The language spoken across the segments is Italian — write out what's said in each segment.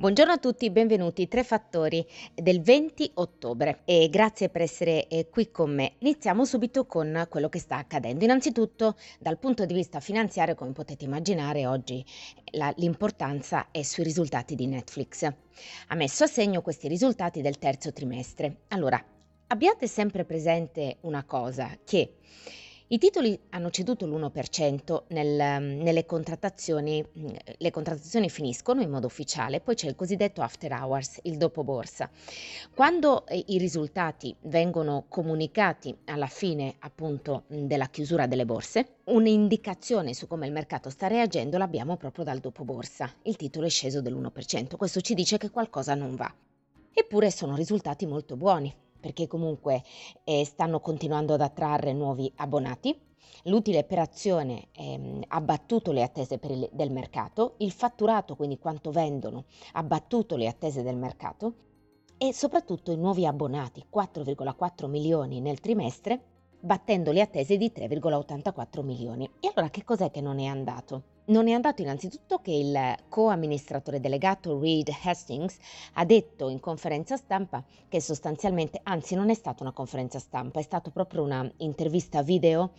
Buongiorno a tutti, benvenuti Tre Fattori del 20 ottobre e grazie per essere eh, qui con me. Iniziamo subito con quello che sta accadendo. Innanzitutto dal punto di vista finanziario, come potete immaginare, oggi la, l'importanza è sui risultati di Netflix. Ha messo a segno questi risultati del terzo trimestre. Allora, abbiate sempre presente una cosa, che i titoli hanno ceduto l'1% nel, nelle contrattazioni, le contrattazioni finiscono in modo ufficiale, poi c'è il cosiddetto after hours, il dopo borsa. Quando eh, i risultati vengono comunicati alla fine appunto della chiusura delle borse, un'indicazione su come il mercato sta reagendo l'abbiamo proprio dal dopo borsa. Il titolo è sceso dell'1%, questo ci dice che qualcosa non va. Eppure sono risultati molto buoni perché comunque eh, stanno continuando ad attrarre nuovi abbonati. L'utile per azione ehm, ha battuto le attese il, del mercato, il fatturato, quindi quanto vendono, ha battuto le attese del mercato e soprattutto i nuovi abbonati, 4,4 milioni nel trimestre, battendo le attese di 3,84 milioni. E allora che cos'è che non è andato? Non è andato innanzitutto che il co-amministratore delegato Reed Hastings ha detto in conferenza stampa che sostanzialmente, anzi non è stata una conferenza stampa, è stata proprio una intervista video,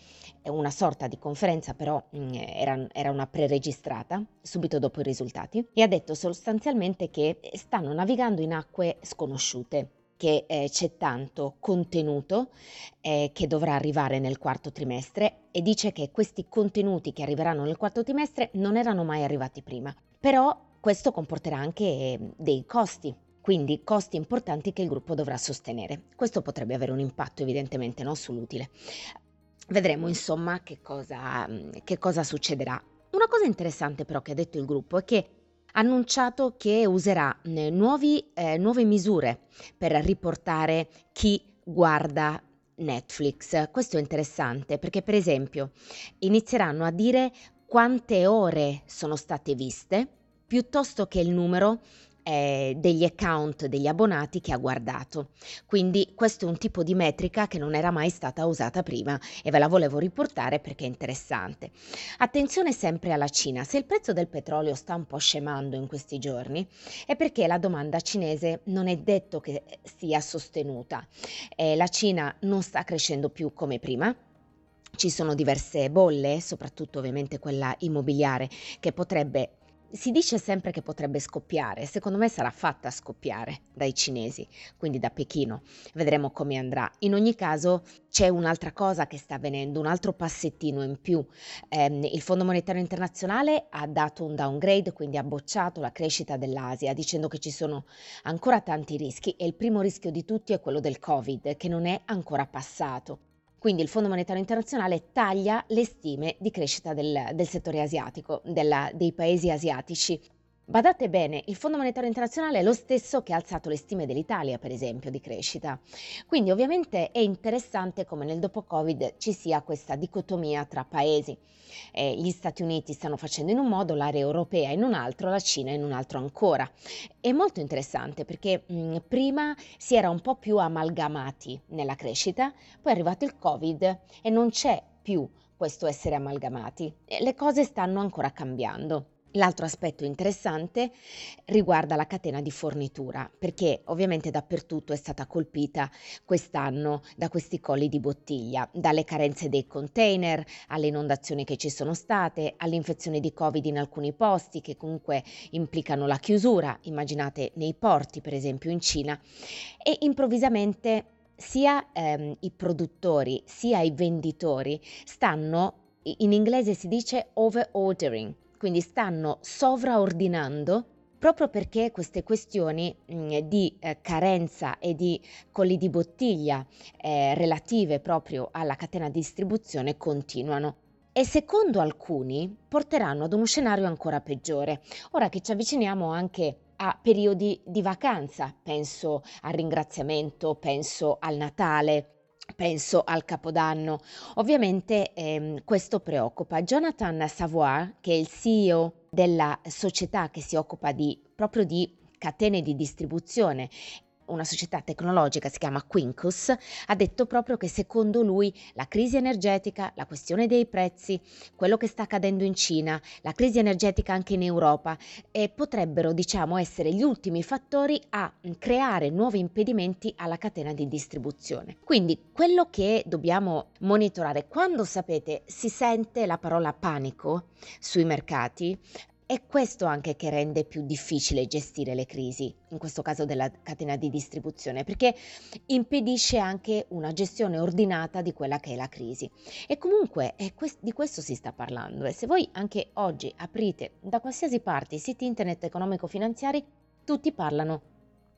una sorta di conferenza però mm, era, era una preregistrata subito dopo i risultati e ha detto sostanzialmente che stanno navigando in acque sconosciute che eh, c'è tanto contenuto eh, che dovrà arrivare nel quarto trimestre e dice che questi contenuti che arriveranno nel quarto trimestre non erano mai arrivati prima. Però questo comporterà anche eh, dei costi, quindi costi importanti che il gruppo dovrà sostenere. Questo potrebbe avere un impatto evidentemente no, sull'utile. Vedremo insomma che cosa, che cosa succederà. Una cosa interessante però che ha detto il gruppo è che annunciato che userà eh, nuovi, eh, nuove misure per riportare chi guarda Netflix. Questo è interessante perché per esempio inizieranno a dire quante ore sono state viste piuttosto che il numero degli account degli abbonati che ha guardato. Quindi questo è un tipo di metrica che non era mai stata usata prima e ve la volevo riportare perché è interessante. Attenzione sempre alla Cina, se il prezzo del petrolio sta un po' scemando in questi giorni è perché la domanda cinese non è detto che sia sostenuta. Eh, la Cina non sta crescendo più come prima, ci sono diverse bolle, soprattutto ovviamente quella immobiliare, che potrebbe si dice sempre che potrebbe scoppiare, secondo me sarà fatta scoppiare dai cinesi, quindi da Pechino. Vedremo come andrà. In ogni caso c'è un'altra cosa che sta avvenendo, un altro passettino in più. Eh, il Fondo Monetario Internazionale ha dato un downgrade, quindi ha bocciato la crescita dell'Asia, dicendo che ci sono ancora tanti rischi e il primo rischio di tutti è quello del Covid, che non è ancora passato. Quindi il Fondo Monetario Internazionale taglia le stime di crescita del, del settore asiatico, della, dei paesi asiatici. Badate bene, il Fondo Monetario Internazionale è lo stesso che ha alzato le stime dell'Italia, per esempio, di crescita. Quindi ovviamente è interessante come nel dopo Covid ci sia questa dicotomia tra paesi. Eh, gli Stati Uniti stanno facendo in un modo, l'area europea in un altro, la Cina in un altro ancora. È molto interessante perché mh, prima si era un po' più amalgamati nella crescita, poi è arrivato il Covid e non c'è più questo essere amalgamati. Le cose stanno ancora cambiando. L'altro aspetto interessante riguarda la catena di fornitura, perché ovviamente dappertutto è stata colpita quest'anno da questi colli di bottiglia, dalle carenze dei container, alle inondazioni che ci sono state, all'infezione di Covid in alcuni posti che comunque implicano la chiusura, immaginate nei porti per esempio in Cina, e improvvisamente sia ehm, i produttori sia i venditori stanno, in inglese si dice over ordering, quindi stanno sovraordinando proprio perché queste questioni mh, mm, di eh, carenza e di colli di bottiglia eh, relative proprio alla catena di distribuzione continuano e secondo alcuni porteranno ad uno scenario ancora peggiore. Ora che ci avviciniamo anche a periodi di vacanza, penso al ringraziamento, penso al Natale, penso al Capodanno. Ovviamente ehm, questo preoccupa. Jonathan Savoy, che è il CEO della società che si occupa di, proprio di catene di distribuzione, una società tecnologica, si chiama Quincus, ha detto proprio che secondo lui la crisi energetica, la questione dei prezzi, quello che sta accadendo in Cina, la crisi energetica anche in Europa, eh, potrebbero diciamo essere gli ultimi fattori a creare nuovi impedimenti alla catena di distribuzione. Quindi quello che dobbiamo monitorare quando sapete si sente la parola panico sui mercati, è questo anche che rende più difficile gestire le crisi, in questo caso della catena di distribuzione, perché impedisce anche una gestione ordinata di quella che è la crisi. E comunque è quest- di questo si sta parlando e se voi anche oggi aprite da qualsiasi parte i siti internet economico-finanziari, tutti parlano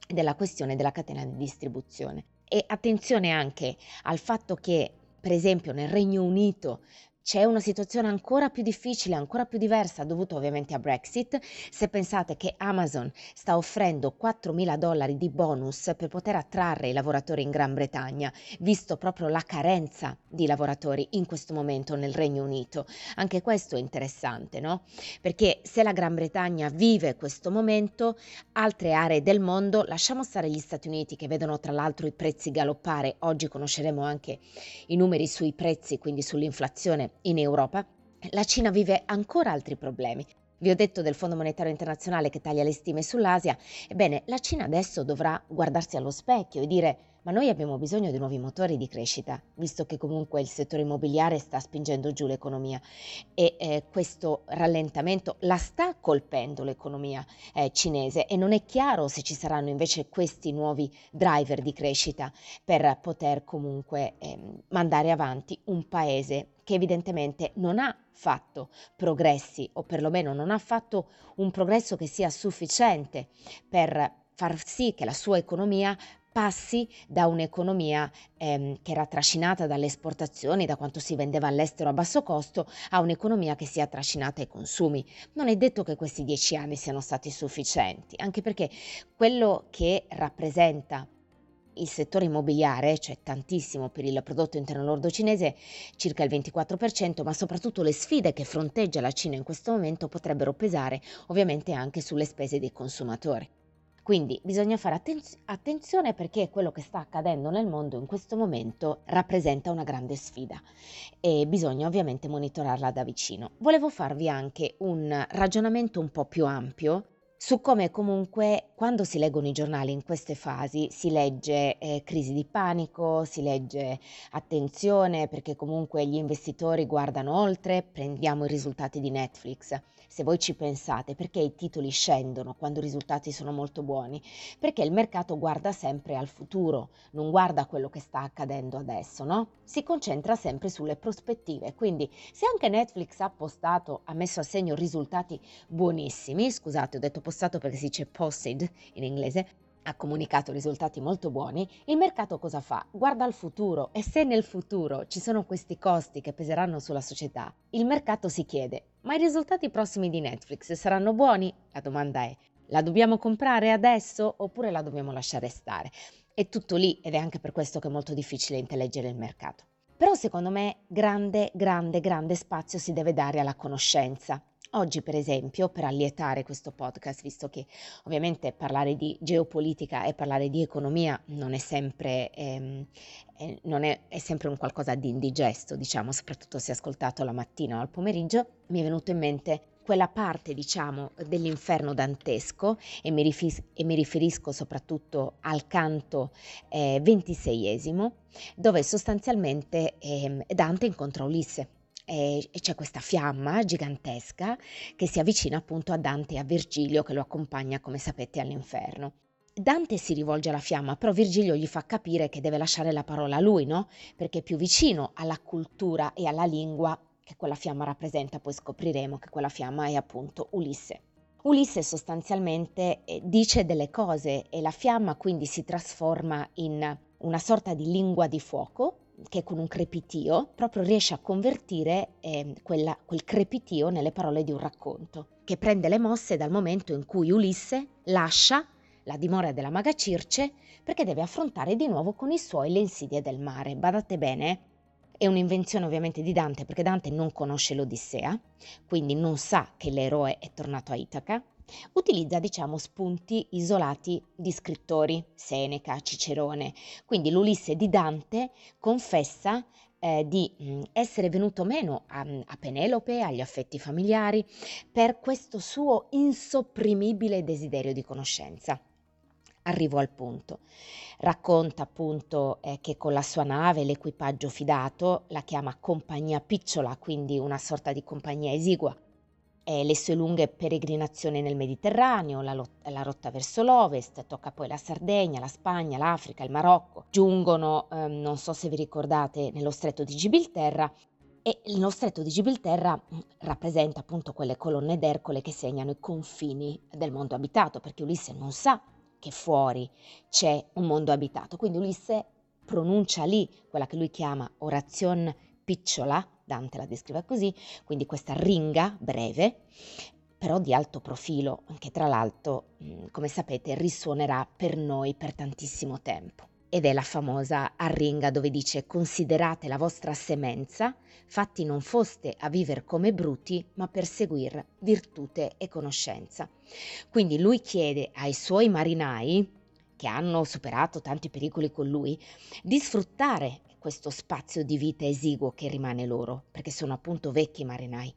della questione della catena di distribuzione. E attenzione anche al fatto che, per esempio, nel Regno Unito c'è una situazione ancora più difficile, ancora più diversa, dovuta ovviamente a Brexit. Se pensate che Amazon sta offrendo 4.000 dollari di bonus per poter attrarre i lavoratori in Gran Bretagna, visto proprio la carenza di lavoratori in questo momento nel Regno Unito. Anche questo è interessante, no? Perché se la Gran Bretagna vive questo momento, altre aree del mondo, lasciamo stare gli Stati Uniti che vedono tra l'altro i prezzi galoppare, oggi conosceremo anche i numeri sui prezzi, quindi sull'inflazione in Europa, la Cina vive ancora altri problemi. Vi ho detto del Fondo Monetario Internazionale che taglia le stime sull'Asia. Ebbene, la Cina adesso dovrà guardarsi allo specchio e dire ma noi abbiamo bisogno di nuovi motori di crescita, visto che comunque il settore immobiliare sta spingendo giù l'economia e eh, questo rallentamento la sta colpendo l'economia eh, cinese e non è chiaro se ci saranno invece questi nuovi driver di crescita per poter comunque eh, mandare avanti un paese che evidentemente non ha fatto progressi o perlomeno non ha fatto un progresso che sia sufficiente per far sì che la sua economia passi da un'economia ehm, che era trascinata dalle esportazioni, da quanto si vendeva all'estero a basso costo, a un'economia che sia trascinata ai consumi. Non è detto che questi dieci anni siano stati sufficienti, anche perché quello che rappresenta il settore immobiliare, cioè tantissimo per il prodotto interno lordo cinese, circa il 24%, ma soprattutto le sfide che fronteggia la Cina in questo momento potrebbero pesare ovviamente anche sulle spese dei consumatori. Quindi bisogna fare attenz- attenzione perché quello che sta accadendo nel mondo in questo momento rappresenta una grande sfida e bisogna ovviamente monitorarla da vicino. Volevo farvi anche un ragionamento un po' più ampio su come comunque quando si leggono i giornali in queste fasi si legge eh, crisi di panico, si legge attenzione perché comunque gli investitori guardano oltre, prendiamo i risultati di Netflix. Se voi ci pensate, perché i titoli scendono quando i risultati sono molto buoni? Perché il mercato guarda sempre al futuro, non guarda quello che sta accadendo adesso, no? Si concentra sempre sulle prospettive. Quindi se anche Netflix ha postato, ha messo a segno risultati buonissimi, scusate, ho detto postato perché si dice posted in inglese, ha comunicato risultati molto buoni, il mercato cosa fa? Guarda al futuro e se nel futuro ci sono questi costi che peseranno sulla società, il mercato si chiede, ma i risultati prossimi di Netflix saranno buoni? La domanda è, la dobbiamo comprare adesso oppure la dobbiamo lasciare stare? È tutto lì ed è anche per questo che è molto difficile intelleggere il mercato. Però secondo me grande, grande, grande spazio si deve dare alla conoscenza Oggi, per esempio, per allietare questo podcast, visto che ovviamente parlare di geopolitica e parlare di economia non è sempre, ehm, eh, non è, è sempre un qualcosa di indigesto, diciamo, soprattutto se ascoltato la mattina o al pomeriggio, mi è venuto in mente quella parte, diciamo, dell'inferno dantesco e mi, rifis- e mi riferisco soprattutto al canto eh, dove sostanzialmente eh, Dante incontra Ulisse e c'è questa fiamma gigantesca che si avvicina appunto a Dante e a Virgilio che lo accompagna, come sapete, all'inferno. Dante si rivolge alla fiamma, però Virgilio gli fa capire che deve lasciare la parola a lui, no? Perché è più vicino alla cultura e alla lingua che quella fiamma rappresenta, poi scopriremo che quella fiamma è appunto Ulisse. Ulisse sostanzialmente eh, dice delle cose e la fiamma quindi si trasforma in una sorta di lingua di fuoco che con un crepitio proprio riesce a convertire eh, quella, quel crepitio nelle parole di un racconto, che prende le mosse dal momento in cui Ulisse lascia la dimora della maga Circe perché deve affrontare di nuovo con i suoi le insidie del mare. Badate bene, è un'invenzione ovviamente di Dante perché Dante non conosce l'Odissea, quindi non sa che l'eroe è tornato a Itaca utilizza diciamo spunti isolati di scrittori, Seneca, Cicerone. Quindi l'Ulisse di Dante confessa eh, di mh, essere venuto meno a, a Penelope, agli affetti familiari, per questo suo insopprimibile desiderio di conoscenza. Arrivo al punto. Racconta appunto eh, che con la sua nave, l'equipaggio fidato, la chiama compagnia picciola, quindi una sorta di compagnia esigua, eh, le sue lunghe peregrinazioni nel Mediterraneo, la, lot- la, rotta verso l'ovest, tocca poi la Sardegna, la Spagna, l'Africa, il Marocco, giungono, ehm, non so se vi ricordate, nello stretto di Gibilterra e lo stretto di Gibilterra mm, rappresenta appunto quelle colonne d'Ercole che segnano i confini del mondo abitato, perché Ulisse non sa che fuori c'è un mondo abitato, quindi Ulisse pronuncia lì quella che lui chiama orazione picciola, Dante la descrive così, quindi questa ringa breve, però di alto profilo, che tra l'altro, come sapete, risuonerà per noi per tantissimo tempo. Ed è la famosa arringa dove dice considerate la vostra semenza, fatti non foste a vivere come bruti, ma per seguir virtute e conoscenza. Quindi lui chiede ai suoi marinai, che hanno superato tanti pericoli con lui, di sfruttare questo spazio di vita esiguo che rimane loro, perché sono appunto vecchi marinai,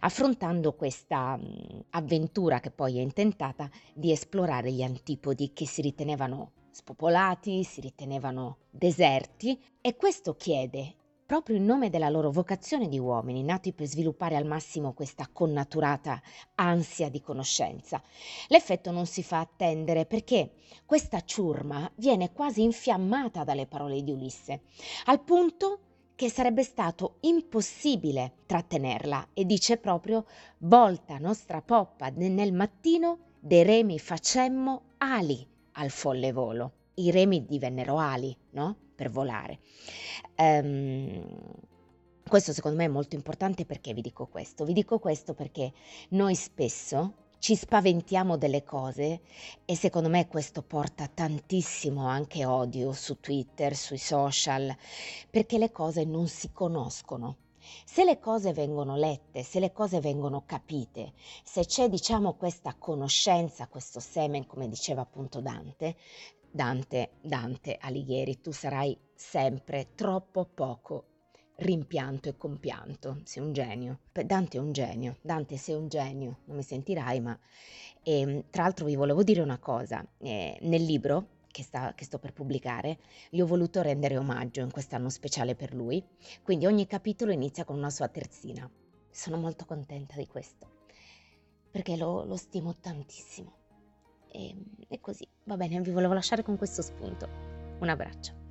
affrontando questa mh, avventura che poi è intentata di esplorare gli antipodi che si ritenevano spopolati, si ritenevano deserti e questo chiede proprio in nome della loro vocazione di uomini, nati per sviluppare al massimo questa connaturata ansia di conoscenza. L'effetto non si fa attendere perché questa ciurma viene quasi infiammata dalle parole di Ulisse, al punto che sarebbe stato impossibile trattenerla e dice proprio volta nostra poppa nel mattino dei remi facemmo ali al folle volo. I remi divennero ali, no? Per volare. Um, questo secondo me è molto importante perché vi dico questo? Vi dico questo perché noi spesso ci spaventiamo delle cose e secondo me questo porta tantissimo anche odio su Twitter, sui social, perché le cose non si conoscono. Se le cose vengono lette, se le cose vengono capite, se c'è diciamo questa conoscenza, questo semen, come diceva appunto Dante, Dante, Dante Alighieri, tu sarai sempre troppo poco rimpianto e compianto, sei un genio. Dante è un genio, Dante sei un genio, non mi sentirai, ma e, ehm, tra l'altro vi volevo dire una cosa, eh, nel libro che, sta, che, sto per pubblicare, gli ho voluto rendere omaggio in quest'anno speciale per lui, quindi ogni capitolo inizia con una sua terzina. Sono molto contenta di questo, perché lo, lo stimo tantissimo. E, e così, va bene, vi volevo lasciare con questo spunto. Un abbraccio.